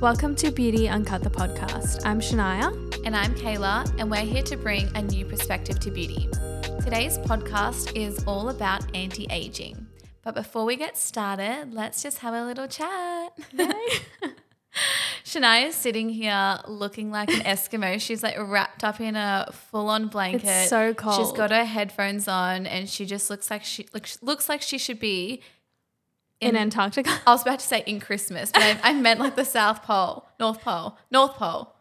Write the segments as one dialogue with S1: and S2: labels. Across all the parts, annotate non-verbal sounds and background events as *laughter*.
S1: Welcome to Beauty Uncut the podcast. I'm Shania.
S2: And I'm Kayla, and we're here to bring a new perspective to beauty. Today's podcast is all about anti aging. But before we get started, let's just have a little chat. *laughs* Shania is sitting here looking like an Eskimo. She's like wrapped up in a full on blanket.
S1: It's so cold.
S2: She's got her headphones on and she just looks like she looks, looks like she should be
S1: in, Antarctica.
S2: I was about to say in Christmas, but I, I meant like the South Pole, North Pole, North Pole,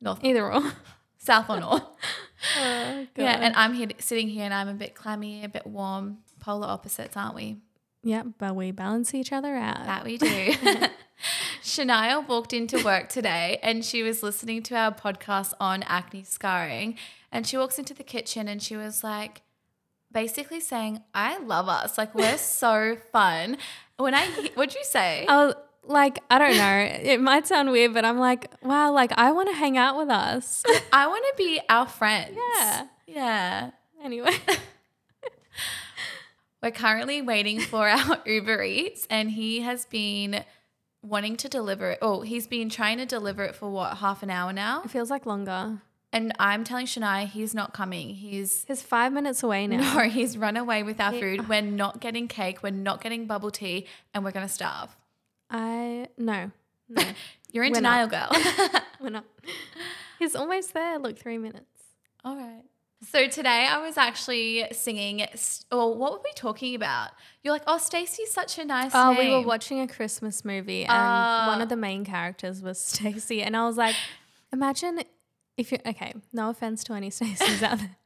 S2: North,
S1: Either or.
S2: South or North. *laughs*
S1: Oh,
S2: Yeah, and I'm here sitting here and I'm a bit clammy, a bit warm. Polar opposites, aren't we?
S1: yeah, but we balance each other out.
S2: That we do. *laughs* Shania walked into work today and she was listening to our podcast on acne scarring. And she walks into the kitchen and she was like, basically saying, I love us. Like, we're *laughs* so fun. When I, what'd you say?
S1: Was *laughs* oh, like, I don't know. It might sound weird, but I'm like, wow, like I want to hang out with us. *laughs*
S2: I want to be our friends.
S1: Yeah.
S2: Yeah.
S1: anyway. *laughs*
S2: We're currently waiting for our Uber Eats, and he has been wanting to deliver it. Oh, he's been trying to deliver it for what, half an hour now?
S1: It feels like longer.
S2: And I'm telling Shania he's not coming. He's
S1: He's five minutes away *laughs* now.
S2: no, he's run away with our food. *sighs* We're not getting cake. We're not getting bubble tea, and we're gonna starve.
S1: I, no, no, *laughs*
S2: You're in
S1: We're
S2: denial,
S1: not.
S2: girl. *laughs*
S1: we're not. He's almost there. Look, three minutes.
S2: All right. So today I was actually singing. Or what were we talking about? You're like, oh, Stacey's such a nice.
S1: Oh, we were watching a Christmas movie, and
S2: Ah.
S1: one of the main characters was Stacy, and I was like, imagine if you okay. No offense to any *laughs* Stacys out there,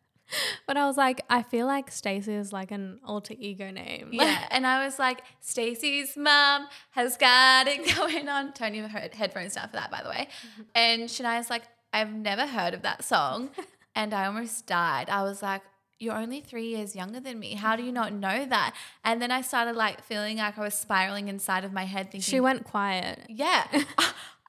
S1: but I was like, I feel like Stacy is like an alter ego name. *laughs*
S2: Yeah, and I was like, Stacey's mum has got it *laughs* going on. Tony heard headphones down for that, by the way. And Shania's like, I've never heard of that song, and I almost died. I was like, you're only three years younger than me. How do you not know that? And then I started like feeling like I was spiraling inside of my head, thinking,
S1: she went quiet.
S2: yeah.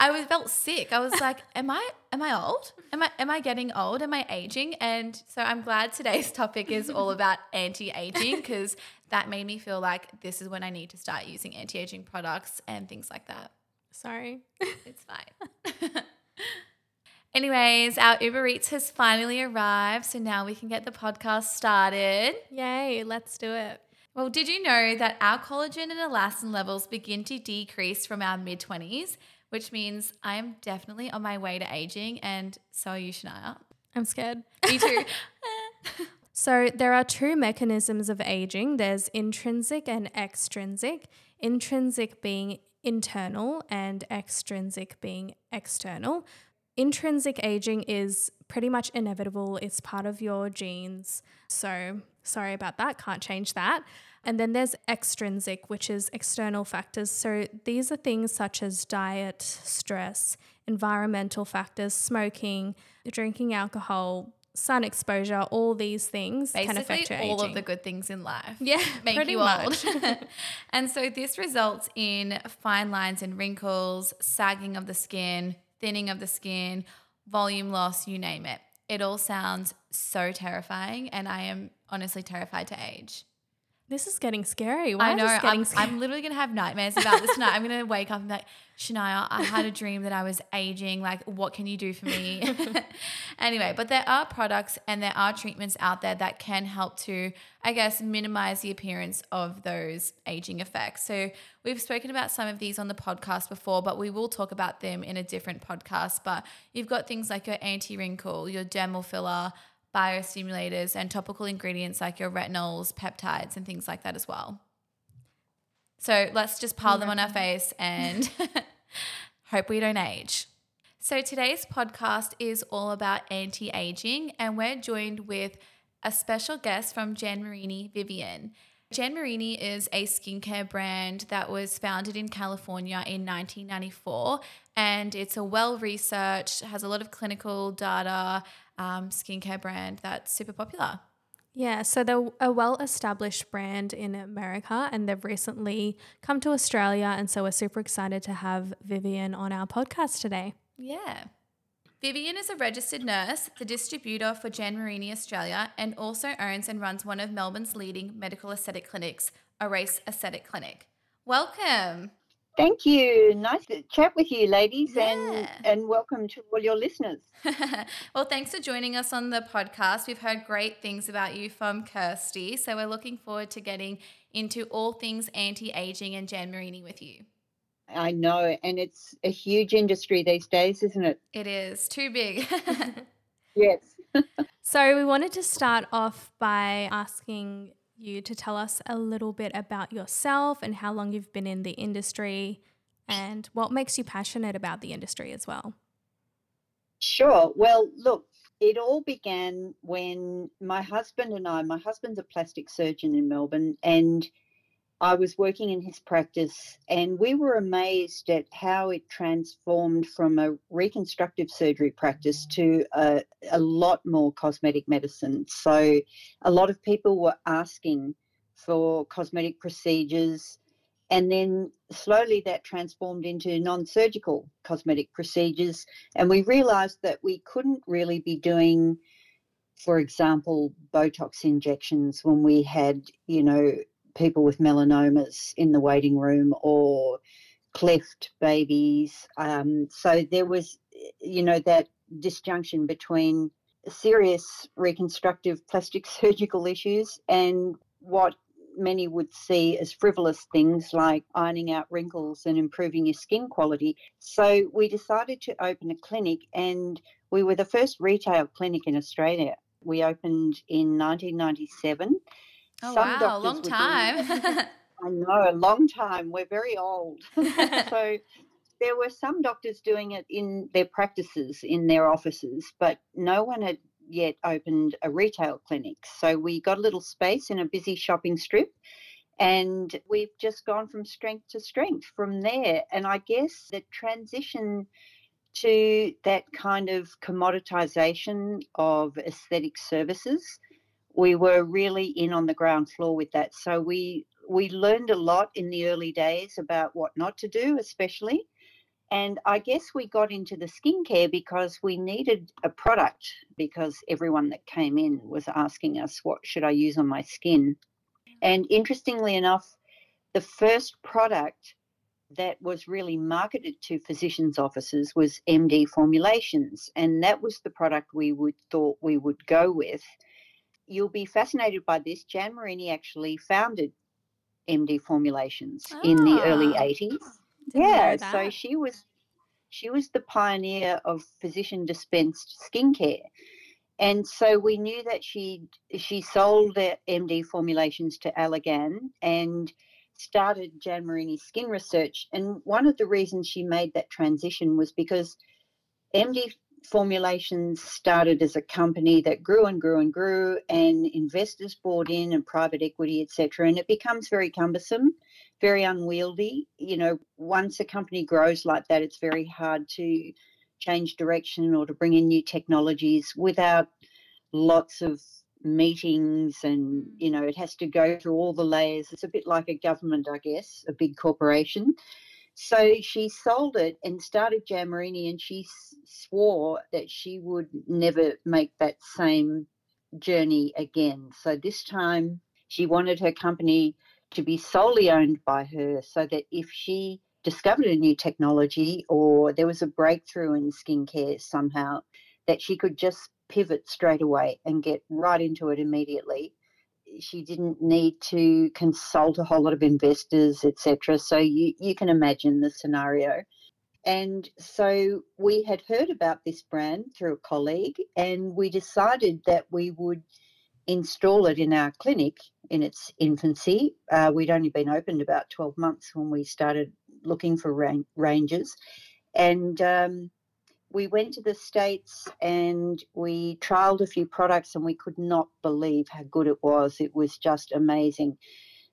S2: I was felt sick. I was like, am I am I old? Am I am I getting old? Am I aging? And so I'm glad today's *laughs* topic is all about anti-aging because that made me feel like this is when I need to start using anti-aging products and things like that.
S1: Sorry.
S2: It's fine. *laughs* Anyways, our Uber Eats has finally arrived, so now we can get the podcast started.
S1: Yay! Let's do it.
S2: Well, did you know that our collagen and elastin levels begin to decrease from our mid 20s, which means I am definitely on my way to aging, and so are you, Shania.
S1: I'm scared.
S2: Me too. *laughs* *laughs*
S1: So there are two mechanisms of aging. There's intrinsic and extrinsic. Intrinsic being internal and extrinsic being external. Intrinsic aging is pretty much inevitable. It's part of your genes. So sorry about that. Can't change that. And then there's extrinsic, which is external factors. So these are things such as diet, stress, environmental factors, smoking, drinking alcohol, sun exposure, all these things can affect
S2: Basically,
S1: your
S2: all
S1: aging.
S2: of the good things in life.
S1: Yeah, *laughs*
S2: make
S1: pretty
S2: you
S1: much.
S2: old. *laughs* and so this results in fine lines and wrinkles, sagging of the skin, thinning of the skin, volume loss, you name it. It all sounds so terrifying, and I am honestly terrified to age.
S1: This is getting scary. Why
S2: I know. I'm,
S1: scary?
S2: I'm literally gonna have nightmares about this tonight. I'm gonna wake up and be like, Shania, I had a dream that I was aging. Like, what can you do for me? *laughs* anyway, but there are products and there are treatments out there that can help to, I guess, minimize the appearance of those aging effects. So we've spoken about some of these on the podcast before, but we will talk about them in a different podcast. But you've got things like your anti-wrinkle, your dermal filler, biostimulators, and topical ingredients like your retinols, peptides, and things like that as well. So let's just pile them on our face and *laughs* hope we don't age. So today's podcast is all about anti aging, and we're joined with a special guest from Jan Marini Vivien. Jan Marini is a skincare brand that was founded in California in 1994, and it's a well researched, has a lot of clinical data um, skincare brand that's super popular.
S1: Yeah, so they're a well established brand in America and they've recently come to Australia. And so we're super excited to have Vivien on our podcast today.
S2: Yeah. Vivien is a registered nurse, the distributor for Jan Marini Australia, and also owns and runs one of Melbourne's leading medical aesthetic clinics, Erase Aesthetic Clinic. Welcome.
S3: Thank you. Nice to chat with you, ladies,
S2: Yeah.
S3: and and welcome to all your listeners. *laughs*
S2: well, thanks for joining us on the podcast. We've heard great things about you from Kirsty, so we're looking forward to getting into all things anti-aging and Jan Marini with you.
S3: I know, and it's a huge industry these days, isn't it?
S2: It is too big. *laughs*
S3: Yes. *laughs*
S1: So, we wanted to start off by asking you to tell us a little bit about yourself and how long you've been in the industry and what makes you passionate about the industry as well.
S3: Sure. Well, look, it all began when my husband and I, my husband's a plastic surgeon in Melbourne, and I was working in his practice, and we were amazed at how it transformed from a reconstructive surgery practice to a, a lot more cosmetic medicine. So, a lot of people were asking for cosmetic procedures, and then slowly that transformed into non surgical cosmetic procedures. And we realized that we couldn't really be doing, for example, Botox injections when we had, you know, people with melanomas in the waiting room or cleft babies. Um, so there was, you know, that disjunction between serious reconstructive plastic *laughs* surgical issues and what many would see as frivolous things like ironing out wrinkles and improving your skin quality. So we decided to open a clinic and we were the first retail clinic in Australia. We opened in 1997.
S2: Oh
S3: Some
S2: wow,
S3: a
S2: long time. *laughs*
S3: I know, a long time. We're very old. *laughs* so there were some doctors doing it in their practices, in their offices, but no one had yet opened a retail clinic. So we got a little space in a busy shopping strip and we've just gone from strength to strength from there. And I guess the transition to that kind of commoditization of aesthetic services we were really in on the ground floor with that. So we we learned a lot in the early days about what not to do, especially. And I guess we got into the skincare because we needed a product because everyone that came in was asking us, what should I use on my skin? And interestingly enough, the first product that was really marketed to physicians' offices was MD formulations. And that was the product we would thought we would go with you'll be fascinated by this. Jan Marini actually founded MD Formulations in the early
S2: Ah.
S3: 80s. *gasps* Yeah,
S1: know
S3: so she was she was the pioneer of physician dispensed skincare. And so we knew that she she sold the MD formulations to Allergan and started Jan Marini Skin Research. And one of the reasons she made that transition was because MD formulations started as a company that grew and grew and grew and investors bought in and private equity etc and it becomes very cumbersome very unwieldy. You know once a company grows like that it's very hard to change direction or to bring in new technologies without lots of meetings and you know it has to go through all the layers. It's a bit like a government i guess a big corporation so she sold it and started Jan Marini, and she swore that she would never make that same journey again. So this time she wanted her company to be solely owned by her so that if she discovered a new technology or there was a breakthrough in skincare somehow, that she could just pivot straight away and get right into it immediately she didn't need to consult a whole lot of investors, etc. So you, you can imagine the scenario. And so we had heard about this brand through a colleague, and we decided that we would install it in our clinic in its infancy. Uh, we'd only been opened about 12 months when we started looking for ran- ranges. And um, we went to the States and we trialed a few products and we could not believe how good it was. It was just amazing.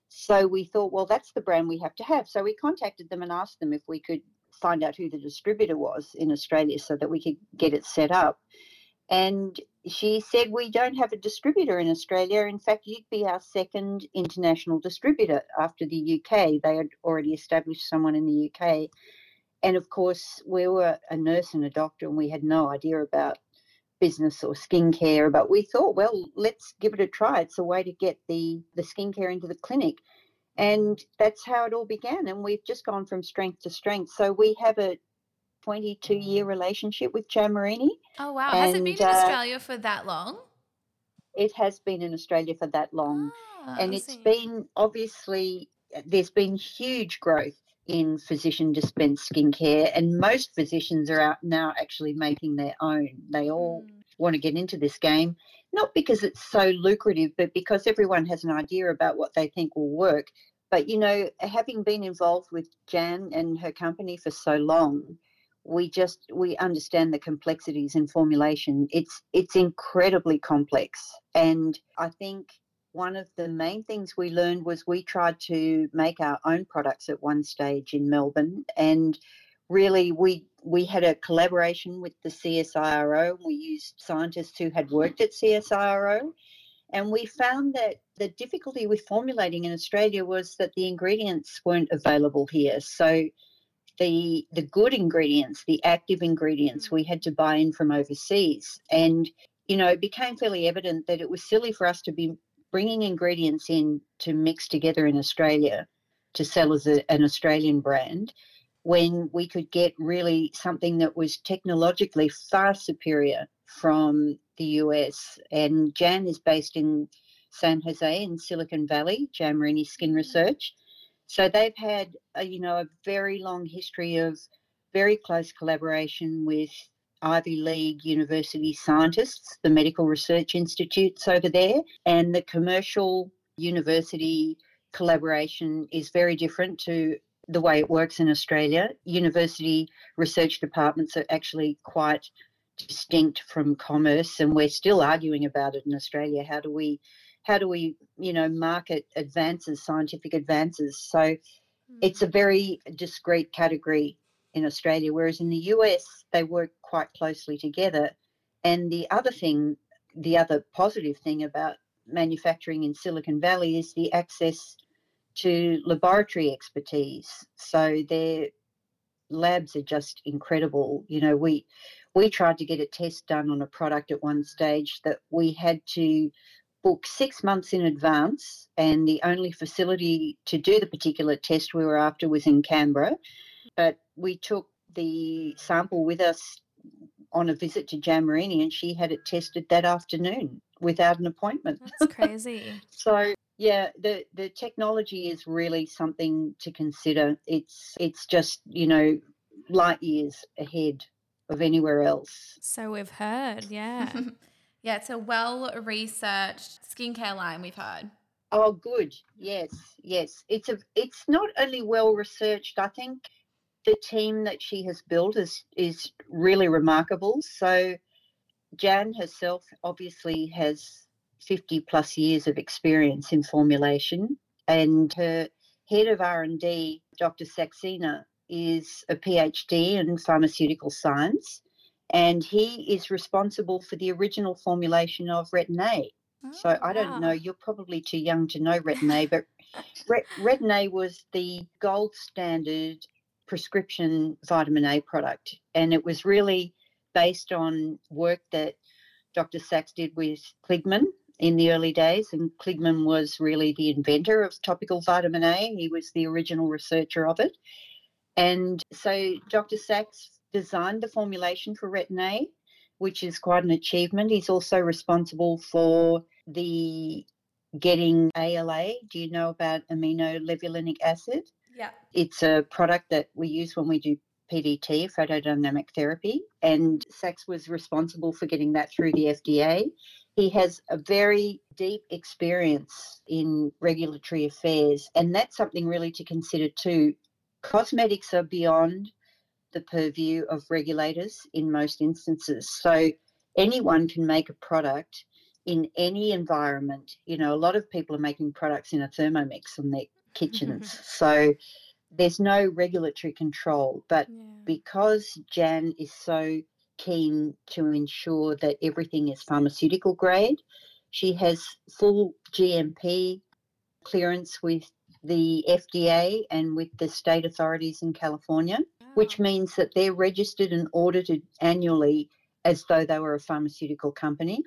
S3: So we thought, well, that's the brand we have to have. So we contacted them and asked them if we could find out who the distributor was in Australia so that we could get it set up. And she said, We don't have a distributor in Australia. In fact, you'd be our second international distributor after the UK. They had already established someone in the UK. And of course, we were a nurse and a doctor, and we had no idea about business or skincare. But we thought, well, let's give it a try. It's a way to get the, the skincare into the clinic. And that's how it all began. And we've just gone from strength to strength. So we have a 22 year relationship with Jan Marini.
S2: Oh, wow. Has it been
S3: And,
S2: in
S3: uh,
S2: Australia for that long?
S3: It has been in Australia for that long.
S2: Ah,
S3: and it's been obviously there's been huge growth in physician dispensed skincare and most physicians are out now actually making their own. They all
S2: Mm.
S3: want to get into this game not because it's so lucrative but because everyone has an idea about what they think will work. But you know having been involved with jan and her company for so long we just we understand the complexities in formulation. It's it's incredibly complex. And i think one of the main things we learned was we tried to make our own products at one stage in Melbourne and really we we had a collaboration with the CSIRO we used scientists who had worked at CSIRO and we found that the difficulty with formulating in Australia was that the ingredients weren't available here. So the the good ingredients the active ingredients mm. we had to buy in from overseas. And you know it became fairly evident that it was silly for us to be bringing ingredients in to mix together in Australia to sell as a, an Australian brand when we could get really something that was technologically far superior from the US. And Jan is based in San Jose in Silicon Valley, Jan Marini Skin mm-hmm. Research. So they've had, a, you know, a very long history of very close collaboration with Ivy League university scientists, the medical research institutes over there, and the commercial university collaboration is very different to the way it works in Australia. University research departments are actually quite distinct from commerce and we're still arguing about it in Australia. How do we how do we, you know, market advances, scientific advances? So hmm. it's a very discrete category in Australia, whereas in the US they work quite closely together. And the other thing, the other positive thing about manufacturing in Silicon Valley is the access to laboratory expertise. So their labs are just incredible. You know, we we tried to get a test done on a product at one stage that we had to book six months in advance, and the only facility to do the particular test we were after was in Canberra. But we took the sample with us on a visit to Jan Marini, and she had it tested that afternoon without an appointment.
S1: That's crazy. *laughs*
S3: So yeah, the the technology is really something to consider. It's it's just you know light years ahead of anywhere else.
S1: So we've heard, yeah. *laughs*
S2: yeah, it's a well researched skincare line we've heard.
S3: Oh, good. Yes, yes. It's a. It's not only well researched. I think the team that she has built is is really remarkable. So, Jan herself obviously has fifty plus years of experience in formulation, and her head of R and D, Dr. Saxena, is a PhD in pharmaceutical science, and he is responsible for the original formulation of Retin A. So
S1: Oh,
S3: I don't
S1: wow.
S3: know. You're probably too young to know Retin A, but *laughs* Retin A was the gold standard prescription vitamin A product, and it was really based on work that Dr. Sachs did with Kligman in the early days, and Kligman was really the inventor of topical vitamin A. He was the original researcher of it, and so Dr. Sachs designed the formulation for Retin A, which is quite an achievement. He's also responsible for the getting ALA. Do you know about aminolevulinic acid?
S2: Yeah.
S3: It's a product that we use when we do PDT, photodynamic therapy, and Sachs was responsible for getting that through the FDA. He has a very deep experience in regulatory affairs, and that's something really to consider too. Cosmetics are beyond the purview of regulators in most instances. So anyone can make a product in any environment. You know, a lot of people are making products in a Thermomix in their kitchens. *laughs* so there's no regulatory control. But
S1: Yeah.
S3: because Jan is so keen to ensure that everything is pharmaceutical grade, she has full GMP clearance with the FDA and with the state authorities in California which
S1: ah.
S3: means that they're registered and audited annually as though they were a pharmaceutical company.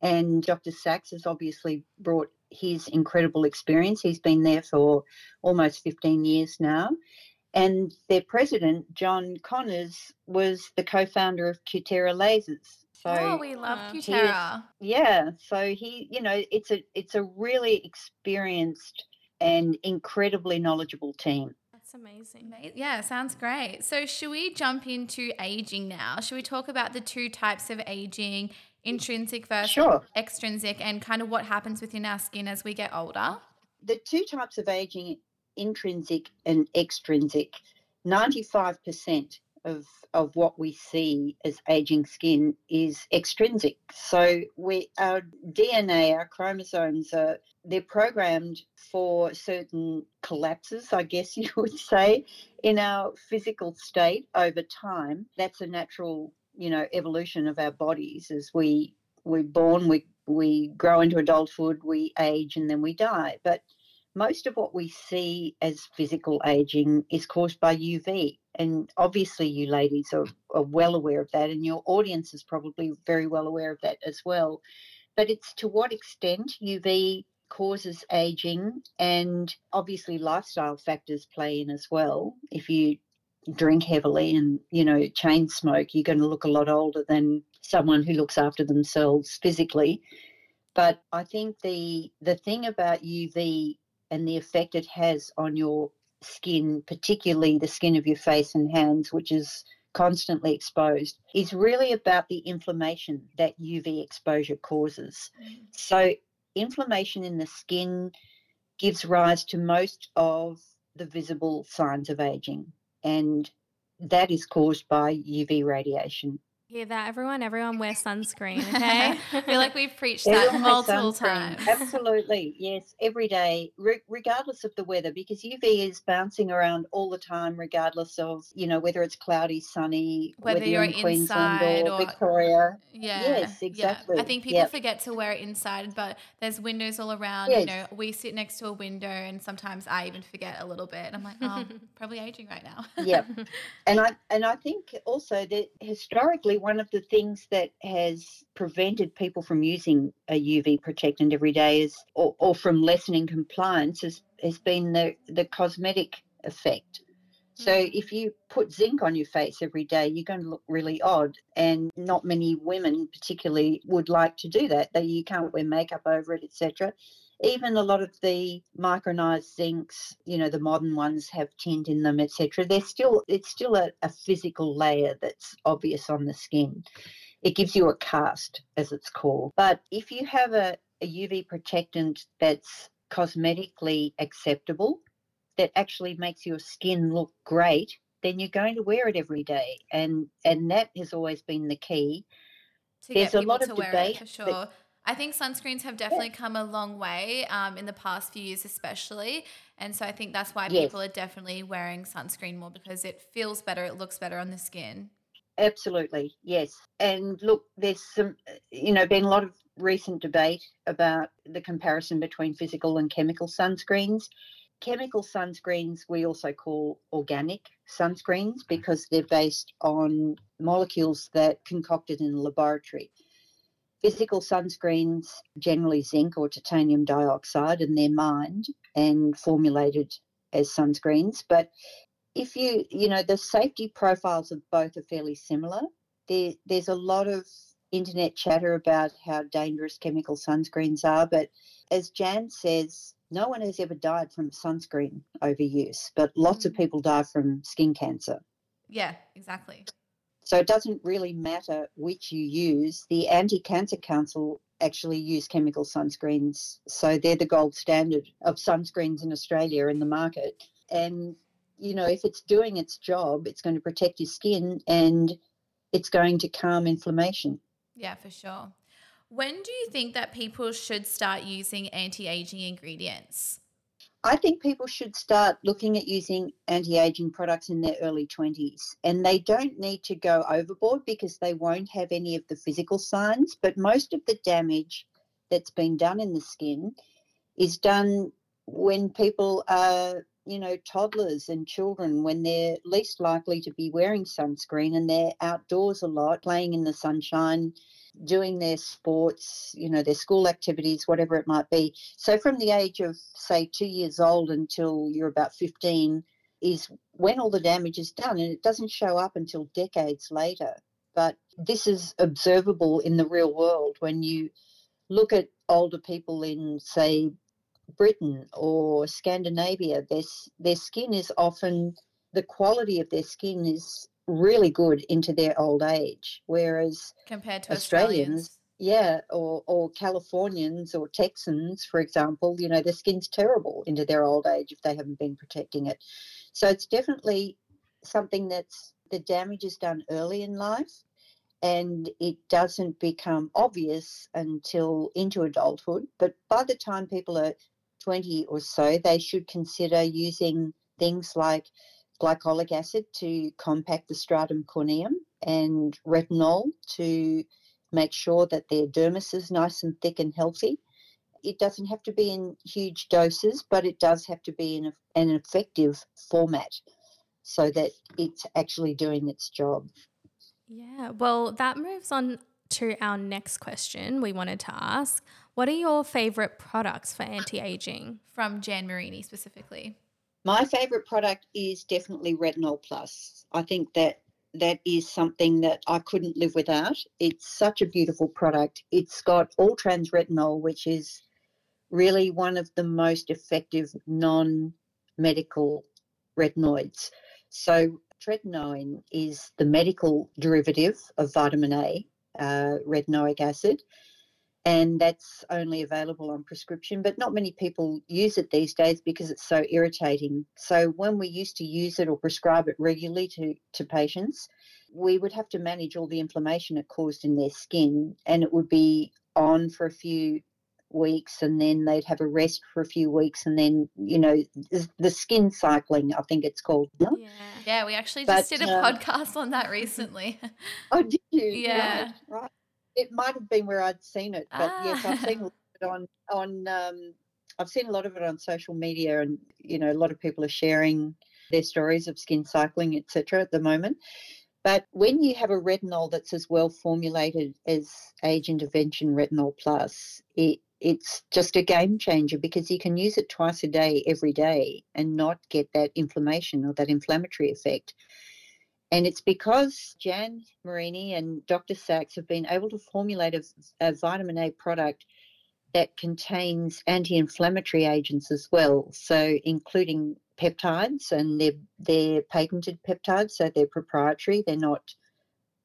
S3: And Dr. Sachs has obviously brought his incredible experience. He's been there for almost 15 years now. And their president, John Connors, was the co founder of Cutera Lasers. So,
S2: oh, we love Cutera.
S3: yeah, so he, you know, it's a it's a really experienced and incredibly knowledgeable team.
S1: That's amazing.
S2: Yeah, sounds great. So, should we jump into aging now? Should we talk about the two types of aging, intrinsic versus
S3: Sure.
S2: extrinsic, and kind of what happens within our skin as we get older?
S3: The two types of aging, intrinsic and extrinsic, 95% of, of what we see as aging skin is extrinsic. So we our DNA, our chromosomes are they're programmed for certain collapses, I guess *laughs* you would say, in our physical state over time. That's a natural, you know, evolution of our bodies as we we're born, we we grow into adulthood, we age and then we die. But most of what we see as physical aging is caused by UV. And obviously, you ladies are, are well aware of that, and your audience is probably very well aware of that as well. But it's to what extent UV causes aging, and obviously, lifestyle factors play in as well. If you drink heavily and you know chain smoke you're going to look a lot older than someone who looks after themselves physically. But i think the the thing about uv and the effect it has on your skin, particularly the skin of your face and hands, which is constantly exposed, is really about the inflammation that UV exposure causes. Mm. So, inflammation in the skin gives rise to most of the visible signs of aging, and that is caused by UV radiation.
S1: Hear that, everyone? Everyone wear sunscreen, okay?
S2: I feel like we've preached that
S3: Everyone
S2: multiple times.
S3: Absolutely, yes, every day, re- regardless of the weather, because UV is bouncing around all the time, regardless of you know whether it's cloudy, sunny,
S2: Whether
S3: you're,
S2: you're
S3: in Queensland or,
S2: or-
S3: Victoria.
S2: Yeah.
S3: Yes,
S2: yeah.
S3: exactly.
S2: I think people
S3: Yep.
S2: forget to wear it inside, but there's windows all around.
S3: Yes.
S2: You know, we sit next to a window, and sometimes I even forget a little bit. I'm like, oh, *laughs* probably aging right now.
S3: yeah, *laughs* and I and I think also that historically one of the things that has prevented people from using a UV protectant every day is or, or from lessening compliance has, has been the, the cosmetic effect. So
S2: Mm.
S3: if you put zinc on your face every day, you're going to look really odd, and not many women, particularly, would like to do that. That you can't wear makeup over it, etc. Even a lot of the micronized zincs, you know, the modern ones have tint in them, etc. They're still it's still a, a physical layer that's obvious on the skin. It gives you a cast, as it's called. But if you have a, a UV protectant that's cosmetically acceptable, that actually makes your skin look great, then you're going to wear it every day. And and that has always been the key.
S2: to
S3: There's a lot of debate
S2: it for
S3: that-
S2: sure. I think sunscreens have definitely come a long way um, in the past few years, especially. And so I think that's why
S3: Yes.
S2: people are definitely wearing sunscreen more because it feels better, it looks better on the skin.
S3: Absolutely, yes. And look, there's some, you know, been a lot of recent debate about the comparison between physical and chemical sunscreens. Chemical sunscreens we also call organic sunscreens because they're based on molecules that concocted in a laboratory. Physical sunscreens generally zinc or titanium dioxide and they're mined and formulated as sunscreens, but if you you know the safety profiles of both are fairly similar there, there's a lot of internet chatter about how dangerous chemical sunscreens are but as jan says no one has ever died from sunscreen overuse but lots of
S2: Mm.
S3: people die from skin cancer
S2: Yeah, exactly.
S3: So it doesn't really matter which you use the anti-cancer council actually use chemical sunscreens so they're the gold standard of sunscreens in australia in the market and you know if it's doing its job it's going to protect your skin and it's going to calm inflammation
S2: Yeah, for sure. When do you think that people should start using anti aging ingredients?
S3: I think people should start looking at using anti aging products in their early 20s. And they don't need to go overboard because they won't have any of the physical signs. But most of the damage that's been done in the skin is done when people are, you know, toddlers and children, when they're least likely to be wearing sunscreen and they're outdoors a lot, playing in the sunshine. doing their sports, you know, their school activities, whatever it might be. So from the age of, say, two years old until you're about 15 is when all the damage is done, and it doesn't show up until decades later. But this is observable in the real world when you look at older people in, say, Britain or Scandinavia, their, their skin is often, the quality of their skin is really good into their old age, whereas
S2: compared to
S3: Australians,
S2: Australians.
S3: yeah, or, or Californians or Texans, for example, you know, their skin's terrible into their old age if they haven't been protecting it. So it's definitely something that's the damage is done early in life and it doesn't become obvious until into adulthood. But by the time people are 20 or so, they should consider using things like glycolic acid to compact the stratum corneum and retinol to make sure that their dermis is nice and thick and healthy. It doesn't have to be in huge doses, but it does have to be in a, an effective format so that it's actually doing its job.
S1: Yeah, well, that moves on to our next question we wanted to ask. What are your favorite products for anti aging?
S2: From Jan Marini specifically.
S3: My favorite product is definitely Retinol Plus. I think that that is something that I couldn't live without. It's such a beautiful product. It's got all trans retinol, which is really one of the most effective non medical retinoids. So, tretinoin is the medical derivative of vitamin A, uh, retinoic acid, and that's only available on prescription. But not many people use it these days because it's so irritating. So when we used to use it or prescribe it regularly to, to patients, we would have to manage all the inflammation it caused in their skin, and it would be on for a few weeks and then they'd have a rest for a few weeks and then you know the skin cycling i think it's called
S1: Yeah.
S2: Yeah, we actually just
S3: But,
S2: did a
S3: uh,
S2: podcast on that recently.
S3: oh did you *laughs*
S2: Yeah.
S3: right, right it might have been where i'd seen it but yes i've
S2: Ah.
S3: seen a lot of it on on um, i've seen a lot of it on social media and you know a lot of people are sharing their stories of skin cycling etc at the moment but when you have a retinol that's as well formulated as age intervention retinol plus it it's just a game changer because you can use it twice a day every day and not get that inflammation or that inflammatory effect and it's because Jan Marini and Dr. Sachs have been able to formulate a, a vitamin A product that contains anti inflammatory agents as well. So, including peptides, and they're, they're patented peptides, so they're proprietary, they're not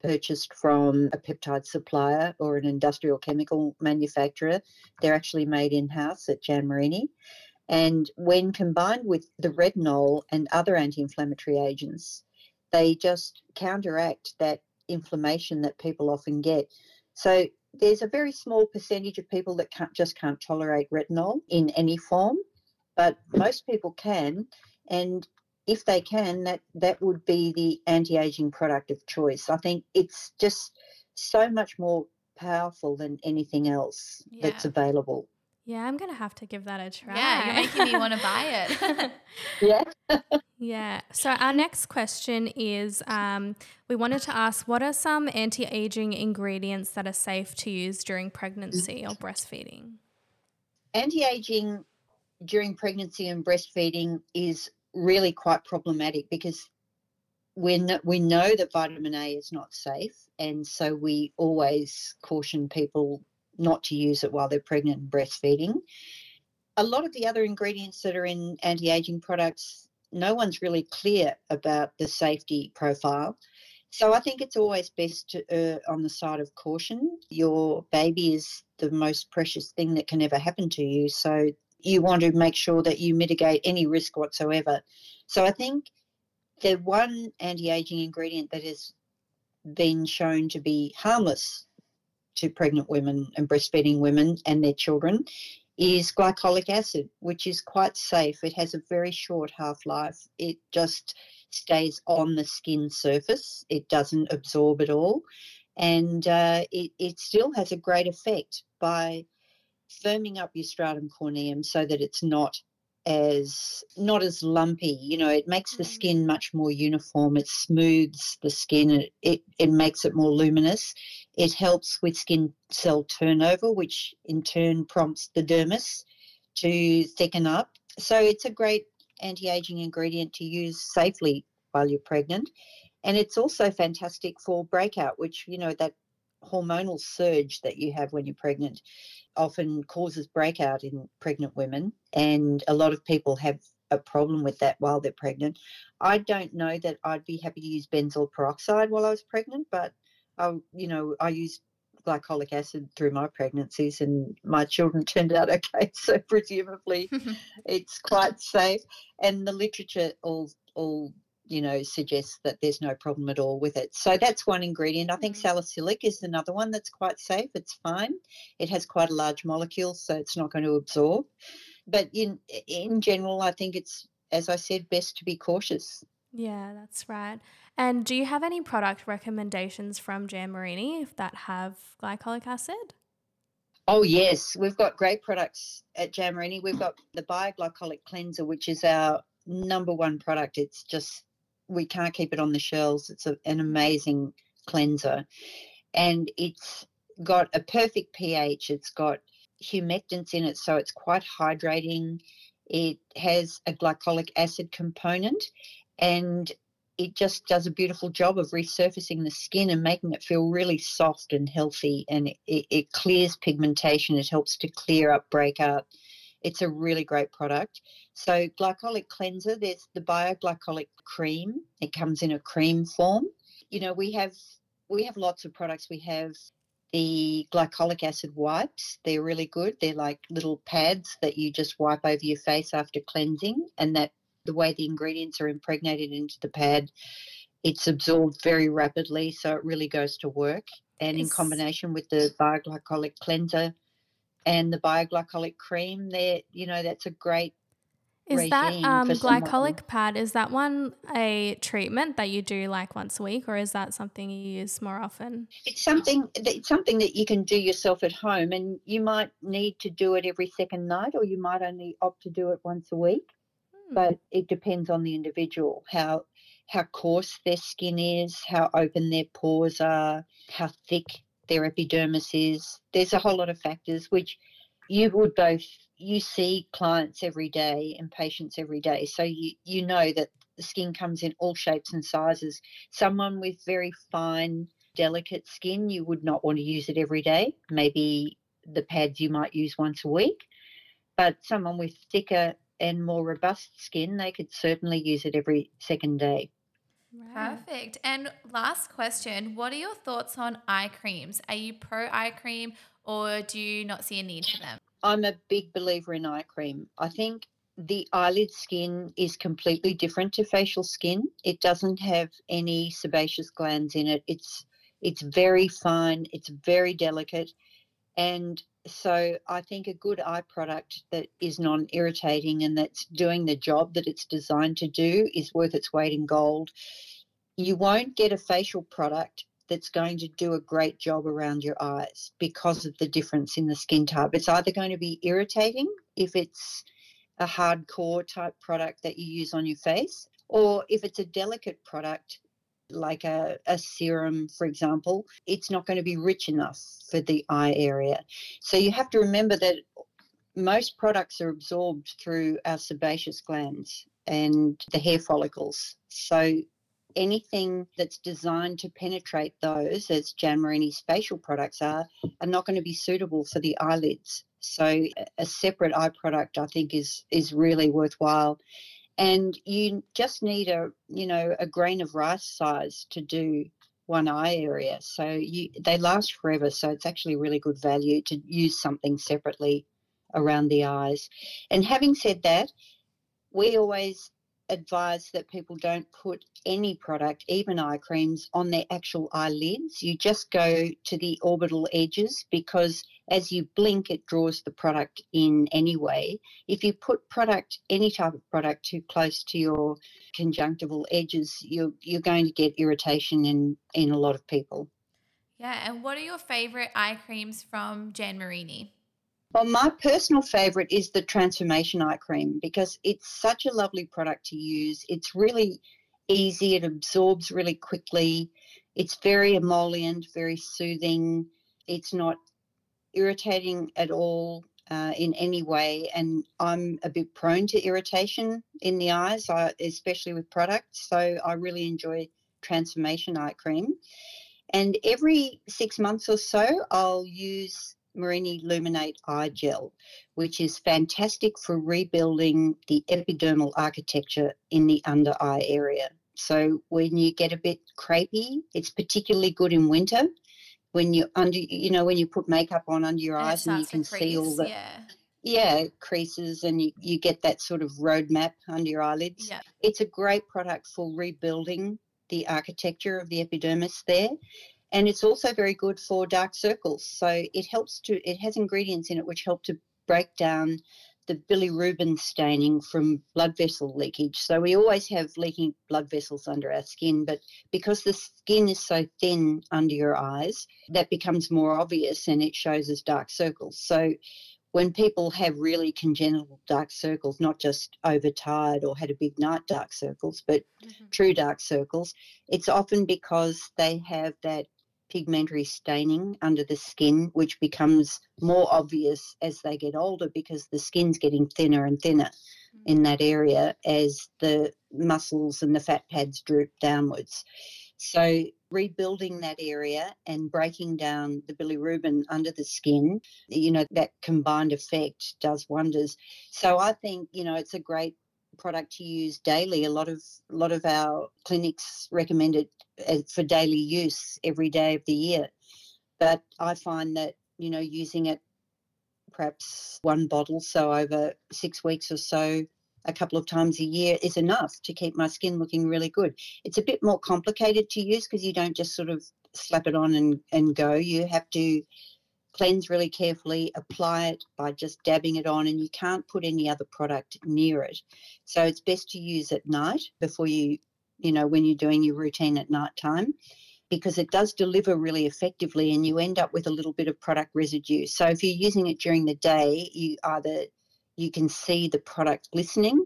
S3: purchased from a peptide supplier or an industrial chemical manufacturer. They're actually made in house at Jan Marini. And when combined with the retinol and other anti inflammatory agents, they just counteract that inflammation that people often get. So there's a very small percentage of people that can't, just can't tolerate retinol in any form, but most people can. And if they can, that, that would be the anti aging product of choice. I think it's just so much more powerful than anything else that's available.
S1: Yeah, I'm going to have to give that a try.
S2: Yeah, you're making me want to buy it. *laughs*
S3: Yeah.
S1: Yeah. So our next question is um, we wanted to ask what are some anti aging ingredients that are safe to use during pregnancy or breastfeeding?
S3: anti-aging during pregnancy and breastfeeding is really quite problematic because we kn- we know that vitamin A is not safe, and so we always caution people not to use it while they're pregnant and breastfeeding. A lot of the other ingredients that are in anti-aging products, no one's really clear about the safety profile. So I think it's always best to err on the side of caution. Your baby is the most precious thing that can ever happen to you. So you want to make sure that you mitigate any risk whatsoever. So I think the one anti aging ingredient that has been shown to be harmless to pregnant women and breastfeeding women and their children is glycolic acid, which is quite safe. It has a very short half life. It just stays on the skin surface, it doesn't absorb at all. And uh, it, it still has a great effect by firming up your stratum corneum so that it's not as not as lumpy you know it makes the
S1: Mm.
S3: skin much more uniform it smooths the skin it, it, it makes it more luminous It helps with skin cell turnover, which in turn prompts the dermis to thicken up. So it's a great anti aging ingredient to use safely while you're pregnant. And it's also fantastic for breakout, which, you know, that hormonal surge that you have when you're pregnant often causes breakout in pregnant women. And a lot of people have a problem with that while they're pregnant. I don't know that I'd be happy to use benzoyl peroxide while I was pregnant, but I, you know, I used glycolic acid through my pregnancies and my children *laughs* turned out okay. So presumably *laughs* it's quite safe. And the literature all all you know suggests that there's no problem at all with it. So that's one ingredient. I think mm-hmm. salicylic is another one that's quite safe. It's fine. It has quite a large molecule, so it's not going to absorb. But in in general, I think it's as I said, best to be cautious.
S1: Yeah, that's right. And do you have any product recommendations from Jan Marini that have glycolic acid?
S3: Oh yes, we've got great products at Jan Marini. We've got the Bioglycolic Cleanser, which is our number one product. It's just we can't keep it on the shelves. It's a, an amazing cleanser, and it's got a perfect pH. It's got humectants in it, so it's quite hydrating. It has a glycolic acid component, and it just does a beautiful job of resurfacing the skin and making it feel really soft and healthy. And it, it clears pigmentation. It helps to clear up breakout. It's a really great product. So glycolic cleanser, there's the bioglycolic cream. It comes in a cream form. You know, we have we have lots of products. We have the glycolic acid wipes. They're really good. They're like little pads that you just wipe over your face after cleansing, and that the way the ingredients are impregnated into the pad, it's absorbed very rapidly, so it really goes to work. And in combination with the bioglycolic cleanser and the bioglycolic cream, there, you know, that's a great
S1: is that um, glycolic pad? Is that one a treatment that you do like once a week, or is that something you use more often?
S3: It's something. It's something that you can do yourself at home, and you might need to do it every second night, or you might only opt to do it once a week. Hmm. But it depends on the individual how how coarse their skin is, how open their pores are, how thick their epidermis is. There's a whole lot of factors which you would both you see clients every day and patients every day. So you you know that the skin comes in all shapes and sizes. Someone with very fine delicate skin you would not want to use it every day. Maybe the pads you might use once a week. But someone with thicker and more robust skin they could certainly use it every second day
S2: Perfect. And last question What are your thoughts on eye creams? Are you pro eye cream or do you not see a need for them?
S3: I'm a big believer in eye cream. I think the eyelid skin is completely different to facial skin. It doesn't have any sebaceous glands in it. It's it's very fine, it's very delicate. And so I think a good eye product that is non-irritating and that's doing the job that it's designed to do is worth its weight in gold. You won't get a facial product that's going to do a great job around your eyes because of the difference in the skin type. It's either going to be irritating if it's a hardcore type product that you use on your face, or if it's a delicate product like a, a serum, for example, it's not going to be rich enough for the eye area. So you have to remember that most products are absorbed through our sebaceous glands and the hair follicles. So anything that's designed to penetrate those, as Jan Marini's facial products are, are not going to be suitable for the eyelids. So a separate eye product, I think, is is really worthwhile. And you just need a you know a grain of rice size to do one eye area. So you they last forever. So it's actually really good value to use something separately around the eyes. And having said that, we always advise that people don't put any product, even eye creams, on their actual eyelids. You just go to the orbital edges because as you blink, it draws the product in anyway. If you put product, any type of product, too close to your conjunctival edges, you're, you're going to get irritation in, in a lot of people.
S2: Yeah, and what are your favorite eye creams from Jan Marini?
S3: Well, my personal favourite is the Transformation Eye Cream because it's such a lovely product to use. It's really easy, it absorbs really quickly, It's very emollient, very soothing. It's not irritating at all uh, in any way. And I'm a bit prone to irritation in the eyes, I, especially with products. So I really enjoy Transformation Eye Cream. And every six months or so, I'll use Marini Luminate Eye Gel, which is fantastic for rebuilding the epidermal architecture in the under eye area. So when you get a bit crepey, it's particularly good in winter when you under you know when you put makeup on under your
S2: And
S3: eyes and you can
S2: to
S3: see all the
S2: yeah.
S3: yeah creases and you, you get that sort of roadmap under your eyelids.
S2: Yeah.
S3: It's a great product for rebuilding the architecture of the epidermis there. And it's also very good for dark circles. So it helps to, it has ingredients in it which help to break down the bilirubin staining from blood vessel leakage. So we always have leaking blood vessels under our skin, but because the skin is so thin under your eyes, that becomes more obvious and it shows as dark circles. So when people have really congenital dark circles, not just overtired or had a big night dark circles, but
S1: Mhm.
S3: true dark circles, it's often because they have that pigmentary staining under the skin, which becomes more obvious as they get older because the skin's getting thinner and thinner mm. in that area as the muscles and the fat pads droop downwards. So, rebuilding that area and breaking down the bilirubin under the skin, you know, that combined effect does wonders. So, I think, you know, it's a great product to use daily. A lot of a lot of our clinics recommend it uh, for daily use every day of the year. But I find that, you know, using it perhaps one bottle, so over six weeks or so, a couple of times a year is enough to keep my skin looking really good. It's a bit more complicated to use because you don't just sort of slap it on and, and go. You have to cleanse really carefully, apply it by just dabbing it on, and you can't put any other product near it. So it's best to use at night before you, you know, when you're doing your routine at night time because it does deliver really effectively and you end up with a little bit of product residue. So if you're using it during the day, you either you can see the product glistening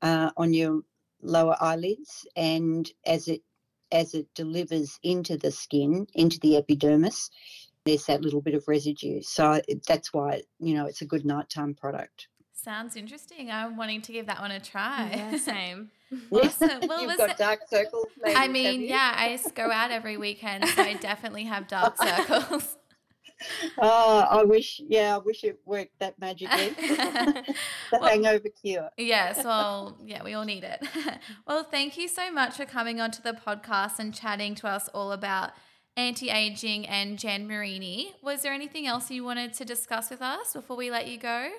S3: uh, on your lower eyelids and as it as it delivers into the skin, into the epidermis, there's that little bit of residue. So that's why, you know, it's a good nighttime product.
S2: Sounds interesting. I'm wanting to give that one a try.
S1: Yeah, *laughs* same. *laughs*
S2: Awesome. Well,
S3: You've got
S2: it-
S3: dark circles. *laughs*
S2: I mean, yeah, I go out every weekend, so I definitely have dark circles.
S3: Oh, I wish, yeah, I wish it worked that magically. the
S2: Well-
S3: hangover cure.
S2: Yes, well, yeah, we all need it. well, thank you so much for coming onto the podcast and chatting to us all about anti aging and Jan Marini. Was there anything else you wanted to discuss with us before we let you go?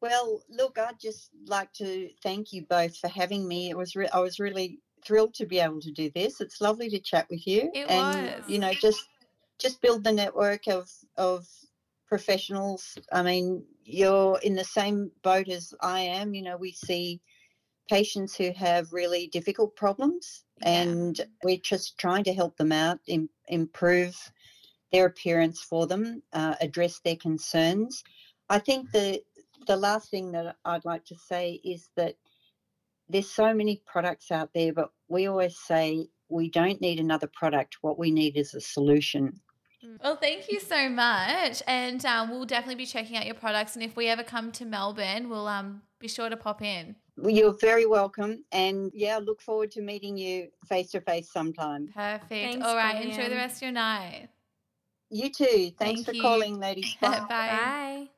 S3: Well, look, I'd just like to thank you both for having me. It was re- I was really thrilled to be able to do this. It's lovely to chat with you,
S2: It
S3: and
S2: was.
S3: you know, just just build the network of of professionals. I mean, you're in the same boat as I am. You know, we see patients who have really difficult problems,
S2: Yeah.
S3: and we're just trying to help them out, Im- improve their appearance for them, uh, address their concerns. I think the the last thing that I'd like to say is that there's so many products out there, but we always say we don't need another product. What we need is a solution.
S2: Well, thank you so much. And um, we'll definitely be checking out your products. And if we ever come to Melbourne, we'll um, be sure to pop in.
S3: Well, You're very welcome, and yeah, look forward to meeting you face to face sometime.
S2: Perfect.
S1: Thanks,
S2: all right. Enjoy the rest of your night.
S3: You too. Thanks
S2: Thank
S3: for
S2: you.
S3: calling, ladies. *laughs* Bye.
S2: Bye. *laughs*
S1: Bye.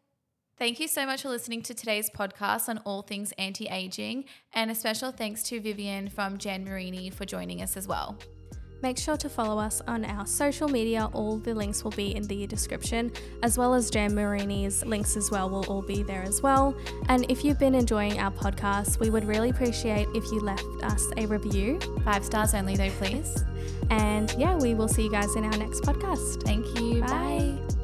S2: Thank you so much for listening to today's podcast on all things anti aging. And a special thanks to Vivien from Jan Marini for joining us as well.
S1: Make sure to follow us on our social media. All the links will be in the description, as well as Jan Marini's links as well will all be there as well. And if you've been enjoying our podcast, we would really appreciate if you left us a review.
S2: Five stars only, though, please.
S1: And yeah, we will see you guys in our next podcast.
S2: Thank you.
S1: Bye.
S2: Bye.